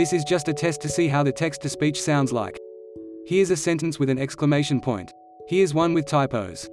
This is just a test to see how the text-to-speech sounds like. Here's a sentence with an exclamation point. Here's one with typos.